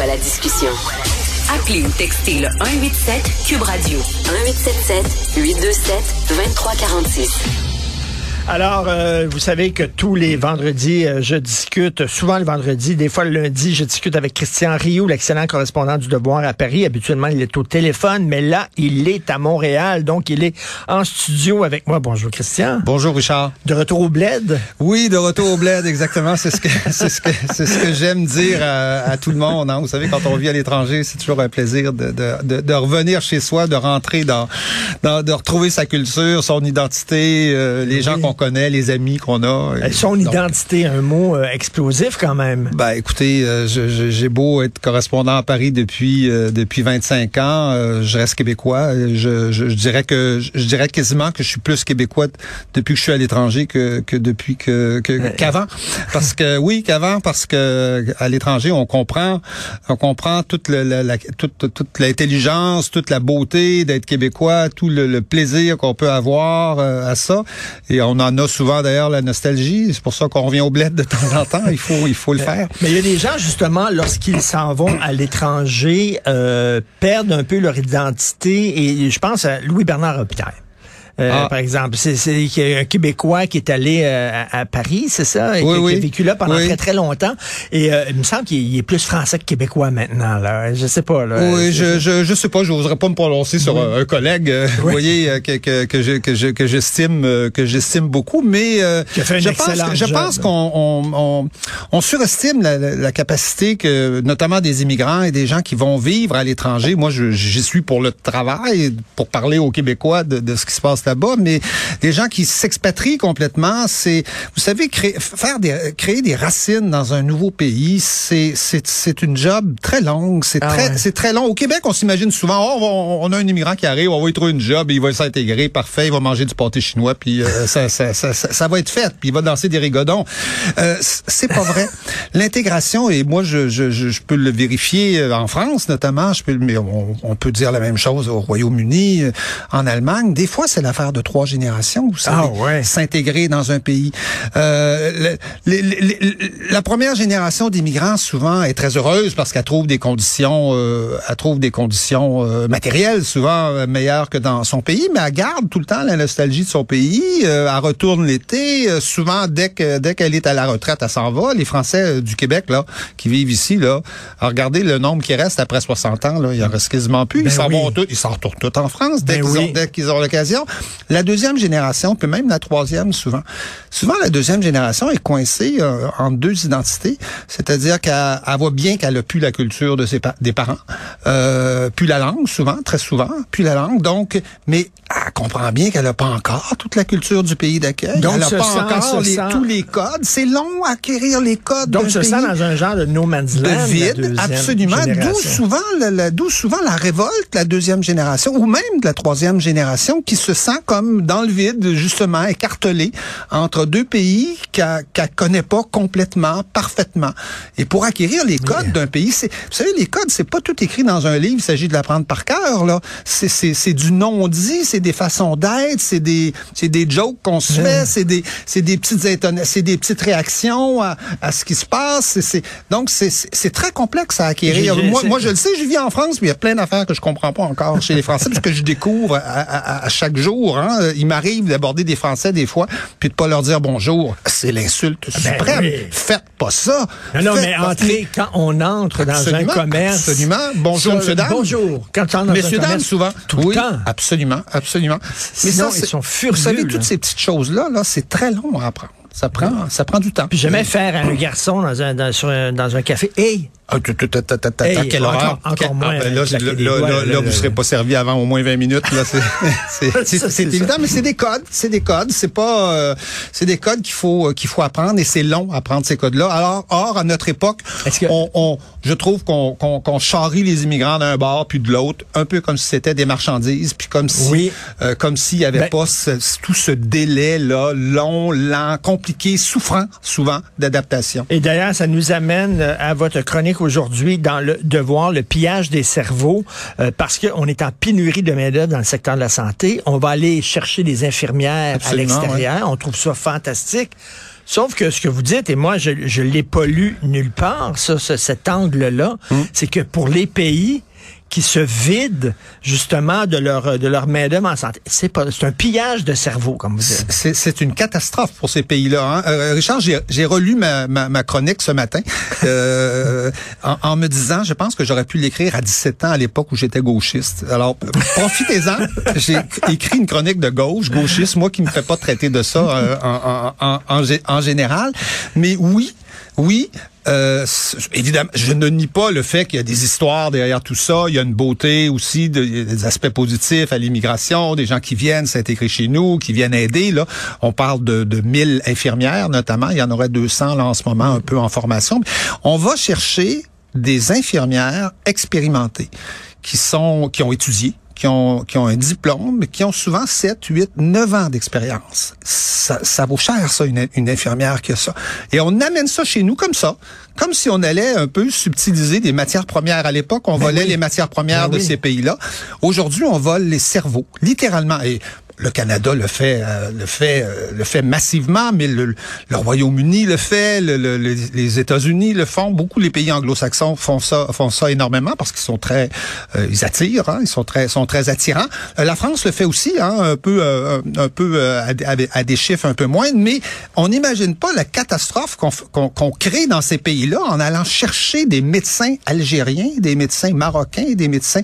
À la discussion. Appelez ou textez le 187 Cube Radio 1877 827 2346. Alors, euh, vous savez que tous les vendredis, euh, je discute, souvent le vendredi, des fois le lundi, je discute avec Christian Rioux, l'excellent correspondant du Devoir à Paris. Habituellement, il est au téléphone, mais là, il est à Montréal, donc il est en studio avec moi. Bonjour Christian. Bonjour Richard. De retour au bled? Oui, de retour au bled, exactement. C'est ce que c'est ce que c'est ce que j'aime dire à, tout le monde. Hein. Vous savez, quand on vit à l'étranger, c'est toujours un plaisir de, de, de, revenir chez soi, de rentrer dans, dans de retrouver sa culture, son identité, euh, les gens qu'on connaît, les amis qu'on a. Son identité, un mot euh, explosif quand même. Ben écoutez, euh, j'ai beau être correspondant à Paris depuis euh, depuis 25 ans, je reste québécois. Je, je, dirais que je dirais quasiment que je suis plus québécois depuis que je suis à l'étranger que, que depuis que qu'avant. parce que oui, qu'avant parce que à l'étranger on comprend on comprend toute la, toute toute l'intelligence, toute la beauté d'être québécois, tout le, le plaisir qu'on peut avoir à ça et on en a souvent d'ailleurs la nostalgie. C'est pour ça qu'on revient au bled de temps en temps. Il faut, il faut le faire. Mais il y a des gens justement lorsqu'ils s'en vont à l'étranger euh, perdent un peu leur identité. Et je pense à Louis Bernard Robitaille. Euh, ah. par exemple. C'est un Québécois qui est allé euh, à, Paris, c'est ça? Et qui, a vécu là pendant très, très longtemps. Et euh, il me semble qu'il est plus français que québécois maintenant. Là. Je sais pas. Là. Oui, je, je, je sais pas. Je n'oserais pas me prononcer sur un, collègue, vous voyez, que, que, que, je, que, j'estime que j'estime beaucoup. Mais je pense, je pense qu'on on, on, surestime la, la, capacité que, notamment des immigrants et des gens qui vont vivre à l'étranger. Moi, j'y suis pour le travail, pour parler aux Québécois de, de ce qui se passe là-bas, mais des gens qui s'expatrient complètement, c'est, vous savez, créer, faire des, créer des racines dans un nouveau pays, c'est, c'est, c'est une job très longue, c'est ah très, c'est très long. Au Québec, on s'imagine souvent, oh, on, a un immigrant qui arrive, on va lui trouver une job, il va s'intégrer, parfait, il va manger du pâté chinois, puis euh, ça, ça, ça, ça, va être fait, puis il va danser des rigodons. Euh, c'est pas vrai. L'intégration, et moi, je, je, je, peux le vérifier euh, en France, notamment, je peux, mais on, on peut dire la même chose au Royaume-Uni, euh, en Allemagne. Des fois, c'est la de trois générations, vous savez, ah, s'intégrer dans un pays. Euh, la première génération d'immigrants souvent est très heureuse parce qu'elle trouve des conditions, euh, elle trouve des conditions euh, matérielles souvent euh, meilleures que dans son pays, mais elle garde tout le temps la nostalgie de son pays. elle retourne l'été. souvent, dès que dès qu'elle est à la retraite, elle s'en va. Les Français du Québec là, qui vivent ici là, regardez le nombre qui reste après 60 ans là, il y en reste quasiment plus. ils ben s'en vont tous, ils s'en retournent tous en France dès ben qu'ils ont dès qu'ils ont l'occasion. La deuxième génération, puis même la troisième souvent, souvent la deuxième génération est coincée euh, en deux identités, c'est-à-dire qu'elle voit bien qu'elle a plus la culture de ses des parents, euh, plus la langue souvent, très souvent, plus la langue, donc, mais elle comprend bien qu'elle n'a pas encore toute la culture du pays d'accueil. Donc, elle n'a pas encore tous les codes. C'est long à acquérir les codes. Donc, se sent dans un genre de no man's land. De vide, absolument. D'où souvent, la, d'où souvent la révolte, la deuxième génération, ou même de la troisième génération, qui se sent comme dans le vide, justement, écartelée entre deux pays qu'elle ne connaît pas complètement, parfaitement. Et pour acquérir les codes d'un pays, c'est, vous savez, les codes, c'est pas tout écrit dans un livre. Il s'agit de l'apprendre par cœur. Là, c'est, c'est, c'est du non-dit c'est des façons d'être, c'est des, c'est des jokes qu'on se fait, c'est des, c'est des petites c'est des petites réactions à, à, ce qui se passe. C'est, donc c'est, c'est très complexe à acquérir. Moi, moi, je le sais, je vis en France, mais il y a plein d'affaires que je comprends pas encore chez les Français, parce que je découvre à, à, chaque jour. Hein. Il m'arrive d'aborder des Français des fois, puis de pas leur dire bonjour. C'est l'insulte ah ben suprême. Faites pas ça. Non, non, mais entrer quand on entre dans un commerce. Absolument. Bonjour, monsieur dame. Bonjour. Quand on entre dans un commerce, souvent. Tout le temps. Absolument, absolument. Mais ça, ils sont furieux. Vous savez, toutes ces petites choses-là, là, c'est très long à apprendre. Ça prend, ça prend du temps. Puis jamais faire à un garçon dans un, dans, un, dans un café, hey, Ah, quelle horreur. Encore, moins. là, là, là, vous serez pas servi avant au moins 20 minutes. Là, c'est évident, mais c'est des codes. C'est des codes. C'est pas, euh, c'est des codes qu'il faut qu'il faut apprendre et c'est long à apprendre ces codes-là. Alors, or à notre époque, on, je trouve qu'on qu'on charrie les immigrants d'un bord puis de l'autre, un peu comme si c'était des marchandises, puis comme si, euh, comme s'il y avait ben pas tout ce délai là, long, lent, compliqué, souffrant souvent d'adaptation. Et d'ailleurs, ça nous amène à votre chronique aujourd'hui dans le devoir, le pillage des cerveaux, euh, parce qu'on est en pénurie de main-d'œuvre dans le secteur de la santé. On va aller chercher des infirmières à l'extérieur. On trouve ça fantastique. Sauf que ce que vous dites, et moi, je ne l'ai pas lu nulle part, ça, cet angle-là, hum. c'est que pour les pays qui se vident justement de leur de leur main d'œuvre en santé. C'est pas c'est un pillage de cerveau comme vous dites. C'est une catastrophe pour ces pays-là. Hein. Euh, Richard, j'ai relu ma, ma, ma, chronique ce matin euh, en, en, me disant, je pense que j'aurais pu l'écrire à 17 ans à l'époque où j'étais gauchiste. Alors profitez-en. j'ai écrit une chronique de gauche, gauchiste, moi qui me fais pas traiter de ça euh, en, en, en, en général. Mais oui, oui, euh, évidemment, je ne nie pas le fait qu'il y a des histoires derrière tout ça. Il y a une beauté aussi, des aspects positifs à l'immigration, des gens qui viennent s'intégrer chez nous, qui viennent aider. Là, on parle de, de 1000 infirmières notamment. Il y en aurait 200 là en ce moment, un peu en formation. On va chercher des infirmières expérimentées qui sont qui ont étudié qui ont, qui ont un diplôme, mais qui ont souvent 7, 8, 9 ans d'expérience. Ça, ça vaut cher, ça, une, une infirmière qui a ça. Et on amène ça chez nous comme ça, comme si on allait un peu subtiliser des matières premières. À l'époque, on ben volait les matières premières ben de ces pays-là. Aujourd'hui, on vole les cerveaux, littéralement. Et le Canada le fait, euh, le fait, euh, le fait massivement, mais le, le Royaume-Uni le fait, le, les États-Unis le font, beaucoup les pays anglo-saxons font ça, font ça énormément parce qu'ils sont très, euh, ils attirent, hein, ils sont très, sont très attirants. la France le fait aussi, hein, un peu, un peu à, à, des chiffres un peu moins, mais on n'imagine pas la catastrophe qu'on qu'on crée dans ces pays-là en allant chercher des médecins algériens, des médecins marocains, des médecins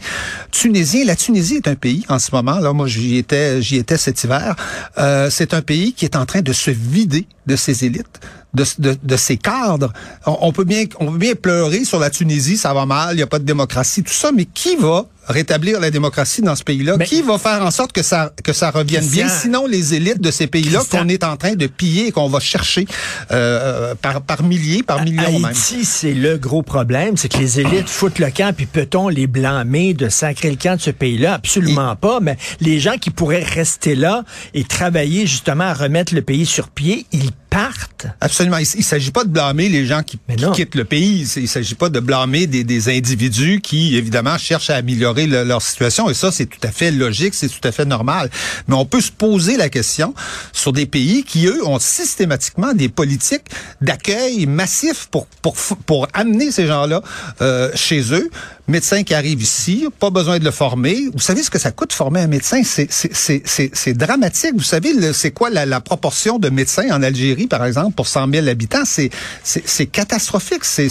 tunisiens. La Tunisie est un pays en ce moment. Là, moi, j'y étais, j'y était cet hiver, euh, c'est un pays qui est en train de se vider de ses élites, de, de, ses cadres. On, peut bien, on peut bien pleurer sur la Tunisie, ça va mal, il n'y a pas de démocratie, tout ça, mais qui va rétablir la démocratie dans ce pays-là? Qui va faire en sorte que ça que ça revienne bien? Sinon, les élites de ces pays-là qu'on est en train de piller et qu'on va chercher euh, par, par milliers, par millions Haïti, même. C'est le gros problème, c'est que les élites foutent le camp, puis peut-on les blâmer de sacrer le camp de ce pays-là? Absolument pas. Mais les gens qui pourraient rester là et travailler justement à remettre le pays sur pied, ils partent. Absolument. Il, ne s'agit pas de blâmer les gens qui, quittent le pays. Il s'agit pas de blâmer des, des, individus qui, évidemment, cherchent à améliorer leur situation. Et ça, c'est tout à fait logique, c'est tout à fait normal. Mais on peut se poser la question sur des pays qui, eux, ont systématiquement des politiques d'accueil massif pour, pour, pour amener ces gens-là euh, chez eux médecin qui arrive ici, pas besoin de le former. Vous savez ce que ça coûte former un médecin? C'est dramatique. Vous savez, c'est quoi la, la, proportion de médecins en Algérie, par exemple, pour 100 000 habitants? C'est catastrophique. C'est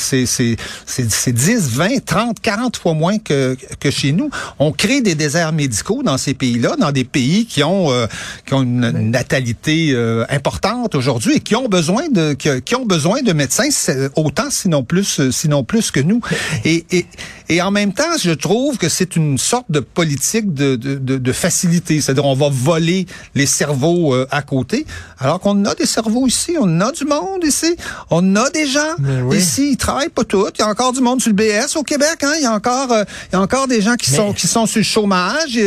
10, 20, 30, 40 fois moins que, que chez nous. On crée des déserts médicaux dans ces pays-là, dans des pays qui ont, euh, qui ont une natalité euh, importante aujourd'hui et qui ont besoin de qui, qui ont besoin de médecins autant sinon plus sinon plus que nous. Et, et, et en même temps, je trouve que c'est une sorte de politique de, de, de, facilité. C'est-à-dire, on va voler les cerveaux euh, à côté, alors qu'on a des cerveaux ici, on a du monde ici, on a des gens ici, ils travaillent pas tous. Il y a encore du monde sur le BS au Québec, hein? Il y a encore, euh, il y a encore des gens qui sont qui sont sur le chômage.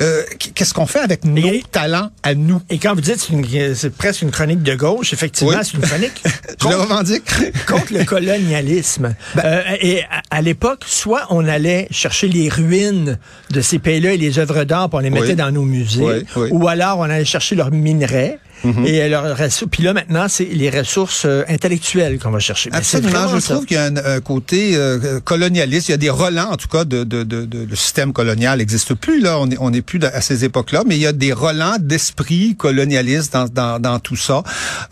Euh, Qu'est-ce qu'on fait avec nos talents à nous? Et quand vous dites c'est presque une chronique de gauche, effectivement, c'est une chronique. je le revendique contre le colonialisme. Ben et à l'époque, soit on allait chercher les ruines de ces pays-là et les œuvres d'art, pour on les mettait dans nos musées, ou alors on allait chercher leurs minerais. Mhm. Et alors, puis là maintenant, c'est les ressources euh, intellectuelles qu'on va chercher. Absolument, je trouve qu'il y a un, côté euh, colonialiste. Il y a des relents, en tout cas, de, de, de, de le système colonial n'existe plus là. On n'est on est plus à ces époques-là, mais il y a des relents d'esprit colonialiste dans, dans, dans tout ça,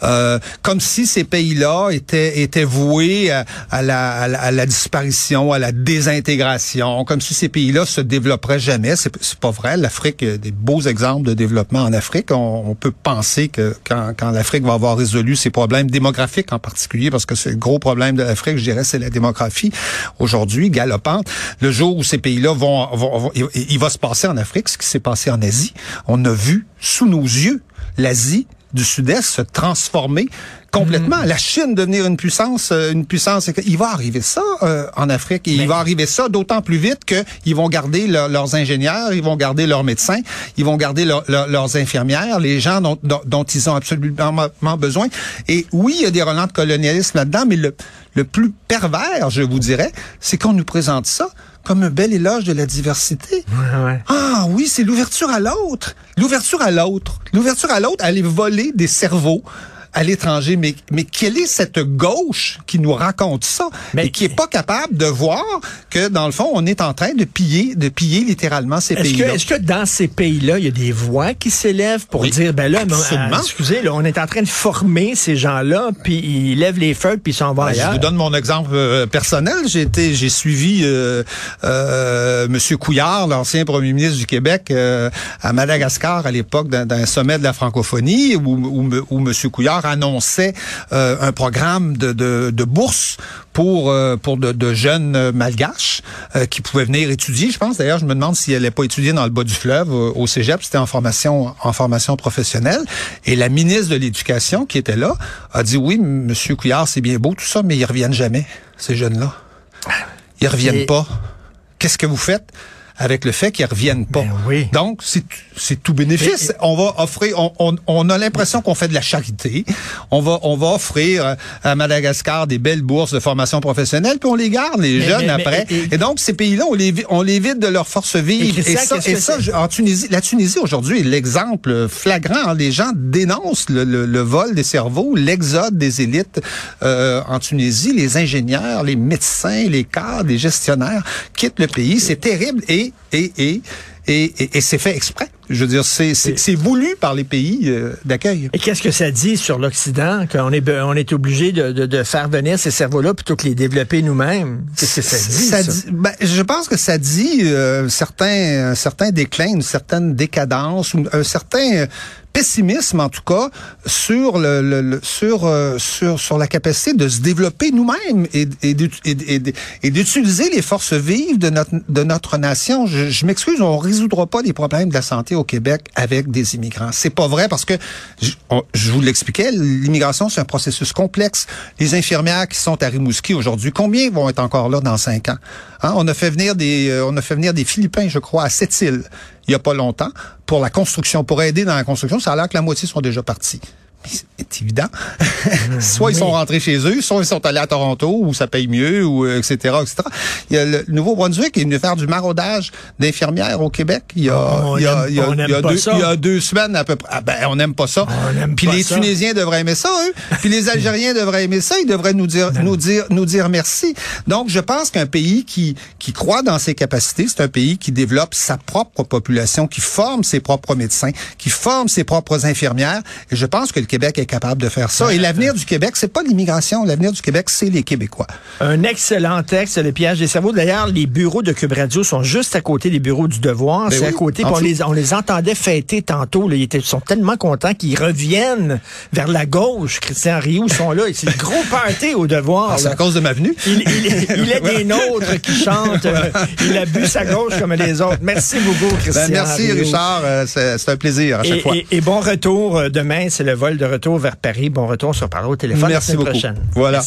euh, comme si ces pays-là étaient étaient voués à, à, la, à, la, disparition, à la désintégration, comme si ces pays-là se développeraient jamais. C'est pas vrai. L'Afrique, des beaux exemples de développement en Afrique. On, on peut penser quand, quand l'Afrique va avoir résolu ses problèmes démographiques en particulier, parce que c'est le gros problème de l'Afrique, je dirais, c'est la démographie aujourd'hui galopante. Le jour où ces pays-là vont, vont, il va se passer en Afrique ce qui s'est passé en Asie. On a vu sous nos yeux l'Asie du Sud-Est se transformer complètement. Mm. La Chine devenir une puissance, euh, une puissance. Il va arriver ça euh, en Afrique. Et il va arriver ça d'autant plus vite qu'ils vont garder leurs ingénieurs, ils vont garder leurs médecins, ils vont garder leurs infirmières, les gens dont, dont, ils ont absolument besoin. Et oui, il y a des relents de colonialisme là-dedans, mais le, le plus pervers, je vous dirais, c'est qu'on nous présente ça comme un bel éloge de la diversité. Ah oui, c'est l'ouverture à l'autre. L'ouverture à l'autre. L'ouverture à l'autre, aller voler des cerveaux à l'étranger. Mais, mais quelle est cette gauche qui nous raconte ça mais, et qui est pas capable de voir que, dans le fond, on est en train de piller, de piller littéralement ces pays-là? Est-ce que dans ces pays-là, il y a des voix qui s'élèvent pour dire, ben là, euh, excusez, là, on est en train de former ces gens-là, puis ils lèvent les feux, puis ils s'en vont ben, ailleurs? Je vous donne mon exemple euh, personnel. J'ai été, j'ai suivi euh, euh, Monsieur Couillard, l'ancien premier ministre du Québec, euh, à Madagascar à l'époque d'un sommet de la francophonie, où, où, où Monsieur Couillard annonçait euh, un programme de, de, de bourse pour euh, pour de, de, jeunes malgaches euh, qui pouvaient venir étudier. Je pense d'ailleurs, je me demande si elle n'allait pas étudier dans le bas du fleuve au Cégep. C'était en formation en formation professionnelle. Et la ministre de l'Éducation qui était là a dit oui, Monsieur Couillard, c'est bien beau tout ça, mais ils reviennent jamais ces jeunes-là. Ils reviennent pas. Qu'est-ce que vous faites? Avec le fait qu'ils reviennent pas. Ben Donc, c'est tout bénéfice. on va offrir, on, on, on a l'impression qu'on fait de la charité. On va, on va offrir euh, à Madagascar des belles bourses de formation professionnelle, puis on les garde, les jeunes, après. et, donc, ces pays-là, on les, on les vide de leur force vive. Et, ça, et ça en Tunisie, la Tunisie aujourd'hui est l'exemple flagrant. Les gens dénoncent le, le, vol des cerveaux, l'exode des élites euh, en Tunisie. Les ingénieurs, les médecins, les cadres, les gestionnaires quittent le pays. C'est terrible. Et et, et, et, et, c'est fait exprès. Je veux dire, c'est voulu par les pays euh, d'accueil. Et qu'est-ce que ça dit sur l'Occident, qu'on est, on est obligé de, de, de, faire venir ces cerveaux-là plutôt que les développer nous-mêmes? Qu'est-ce que ça dit? Ça, Dit, ben, je pense que ça dit euh, certain, un certain déclin, une certaine décadence, un certain pessimisme en tout cas sur le, le, sur, euh, sur sur la capacité de se développer nous-mêmes et, et, d'utiliser les forces vives de notre de notre nation. Je, je m'excuse, on résoudra pas les problèmes de la santé au Québec avec des immigrants. C'est pas vrai parce que je, je vous l'expliquais, l'immigration c'est un processus complexe. Les infirmières qui sont à Rimouski aujourd'hui, combien vont être encore là dans cinq ans? Hein? On a fait venir des euh, on a fait venir des Philippins, je crois, à Sept-Îles il y a pas longtemps pour la construction, pour aider dans la construction. Ça a l'air que la moitié sont déjà partis c'est évident. soit ils sont rentrés chez eux, soit ils sont allés à Toronto où ça paye mieux, ou etc., euh, etc. Il y a le Nouveau-Brunswick qui est venu faire du maraudage d'infirmières au Québec. Il y a, deux, semaines à peu près. Ah ben, on n'aime pas ça. Puis les Tunisiens devraient aimer ça, eux. Puis les Algériens devraient aimer ça. Ils devraient nous dire, nous dire, nous dire merci. Donc, je pense qu'un pays qui, qui croit dans ses capacités, c'est un pays qui développe sa propre population, qui forme ses propres médecins, qui forme ses propres infirmières. Et je pense que le Québec est capable de faire ça. Et l'avenir du Québec, c'est pas l'immigration. L'avenir du Québec, c'est les Québécois. Un excellent texte, Le piège des cerveaux. D'ailleurs, les bureaux de Cube Radio sont juste à côté des bureaux du Devoir. Ben c'est à côté. On les, on les entendait fêter tantôt. Ils, étaient, sont tellement contents qu'ils reviennent vers la gauche. Christian Rioux sont là. C'est le gros party au Devoir. Ah, c'est à cause de ma venue? Il, il, est des nôtres qui chantent. Euh, il a bu sa gauche comme les autres. Merci beaucoup, ben, Christian. merci, Richard. Euh, c'est un plaisir à chaque fois. Et, bon retour. Euh, demain, c'est le vol de retour vers Paris. Bon retour, on se reparlera au téléphone Merci la beaucoup. prochaine. Voilà.